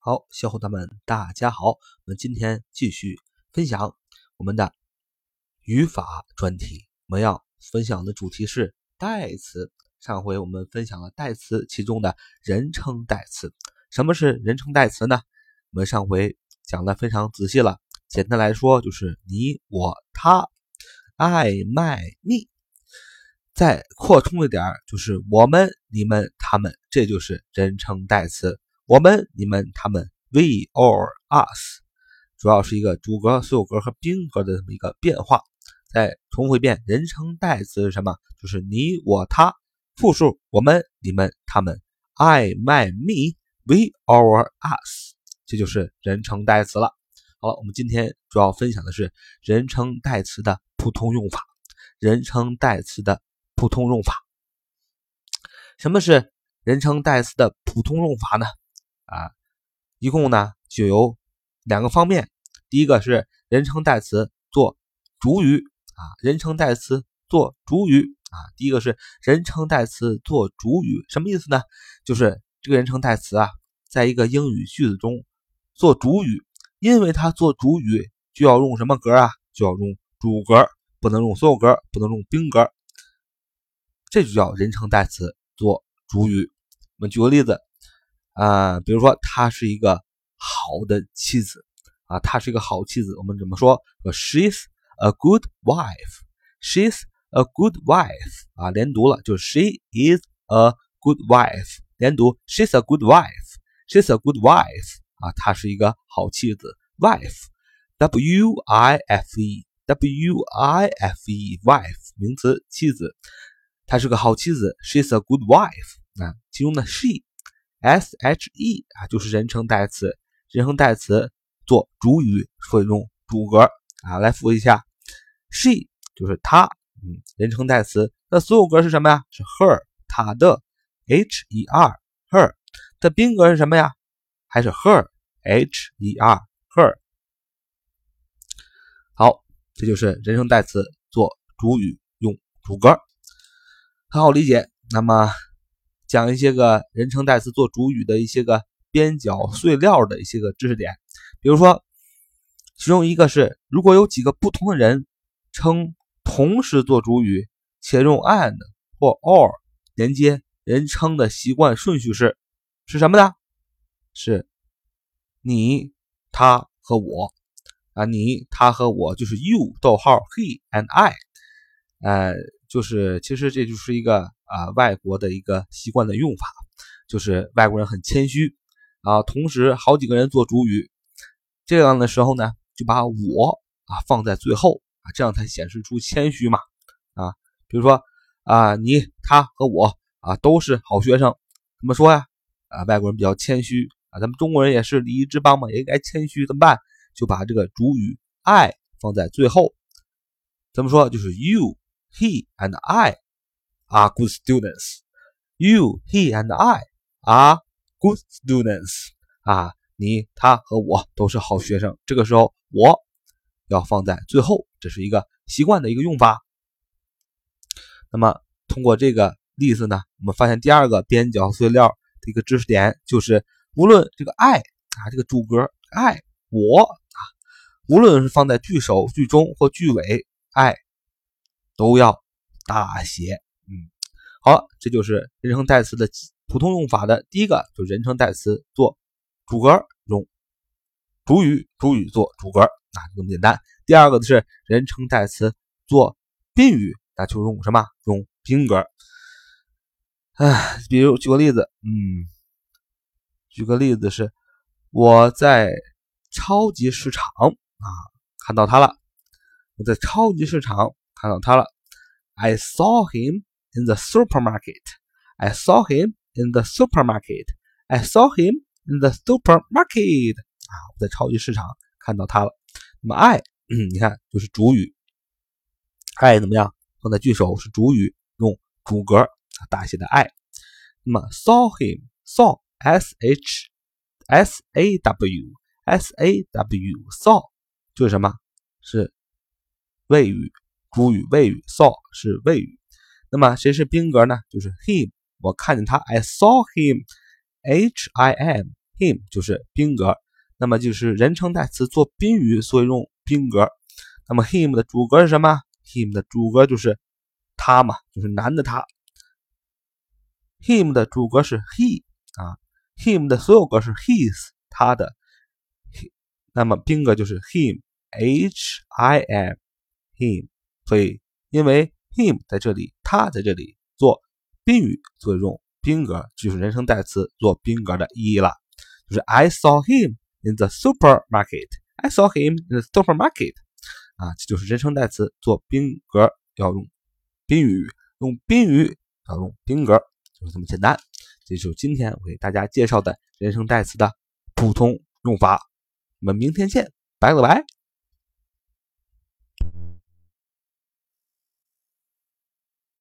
好，小伙伴们，大家好，我们今天继续分享我们的语法专题。我们要分享的主题是代词。上回我们分享了代词其中的人称代词。什么是人称代词呢？我们上回讲的非常仔细了。简单来说，就是你、我、他、I、my、me。再扩充一点，就是我们、你们、他们，这就是人称代词。我们、你们、他们，we or us，主要是一个主格、所有格和宾格的这么一个变化。再重复一遍，人称代词是什么？就是你、我、他。复数，我们、你们、他们，I、my、me、we、our、us，这就是人称代词了。好了，我们今天主要分享的是人称代词的普通用法。人称代词的普通用法，什么是人称代词的普通用法呢？啊，一共呢就有两个方面。第一个是人称代词做主语啊，人称代词做主语啊。第一个是人称代词做主语，什么意思呢？就是这个人称代词啊，在一个英语句子中做主语，因为它做主语就要用什么格啊？就要用主格，不能用所有格，不能用宾格，这就叫人称代词做主语。我们举个例子。啊，比如说，她是一个好的妻子啊，她是一个好妻子。我们怎么说？说 She's a good wife. She's a good wife. 啊，连读了，就是 She is a good wife. 连读，She's a good wife. She's a good wife. 啊，她是一个好妻子。Wife，W I F E，W I F E，wife，名词，妻子。她是个好妻子。She's a good wife. 啊，其中的 she。S H E 啊，就是人称代词，人称代词做主语会用主格啊。来复习一下，she 就是她，嗯，人称代词，那所有格是什么呀？是 her，她的，H E R，her 的宾格是什么呀？还是 her，H E R，her。好，这就是人称代词做主语用主格，很好理解。那么。讲一些个人称代词做主语的一些个边角碎料的一些个知识点，比如说，其中一个是，如果有几个不同的人称同时做主语，且用 and 或 or 连接，人称的习惯顺序是是什么呢？是你、他和我啊，你、他和我就是 you，逗号 he and I，呃，就是其实这就是一个。啊，外国的一个习惯的用法，就是外国人很谦虚啊，同时好几个人做主语，这样的时候呢，就把我啊放在最后啊，这样才显示出谦虚嘛啊。比如说啊，你、他和我啊都是好学生，怎么说呀？啊，外国人比较谦虚啊，咱们中国人也是礼仪之邦嘛，也应该谦虚，怎么办？就把这个主语 I 放在最后，怎么说？就是 You、He and I。Are good students. You, he, and I are good students. 啊，你、他和我都是好学生。这个时候，我要放在最后，这是一个习惯的一个用法。那么，通过这个例子呢，我们发现第二个边角碎料的一个知识点就是，无论这个 I 啊，这个主格 I 我啊，无论是放在句首、句中或句尾，I 都要大写。好，这就是人称代词的普通用法的第一个，就人称代词做主格用主语，主语做主格，啊，就这么简单。第二个是人称代词做宾语，那就用什么？用宾格。哎，比如举个例子，嗯，举个例子是我在超级市场啊看到他了，我在超级市场看到他了，I saw him。In the supermarket. I saw him in the supermarket. I saw him in the supermarket. 啊，我在超级市场看到他了。那么 I，嗯，你看就是主语，I 怎么样？放在句首是主语，用主格大写的 I。那么 saw him saw s h s a w s a w saw 就是什么？是谓语，主语谓语 saw 是谓语。那么谁是宾格呢？就是 him，我看见他，I saw him，H I M him 就是宾格，那么就是人称代词做宾语，所以用宾格。那么 him 的主格是什么？him 的主格就是他嘛，就是男的他。him 的主格是 he 啊，him 的所有格是 his 他的，那么宾格就是 him，h i m him。所以因为 him 在这里，他在这里做宾语，所以用宾格，就是人称代词做宾格的意义了。就是 I saw him in the supermarket. I saw him in the supermarket. 啊，这就是人称代词做宾格要用宾语，用宾语要用宾格，就是这么简单。这就是今天我给大家介绍的人称代词的普通用法。我们明天见，拜了个拜。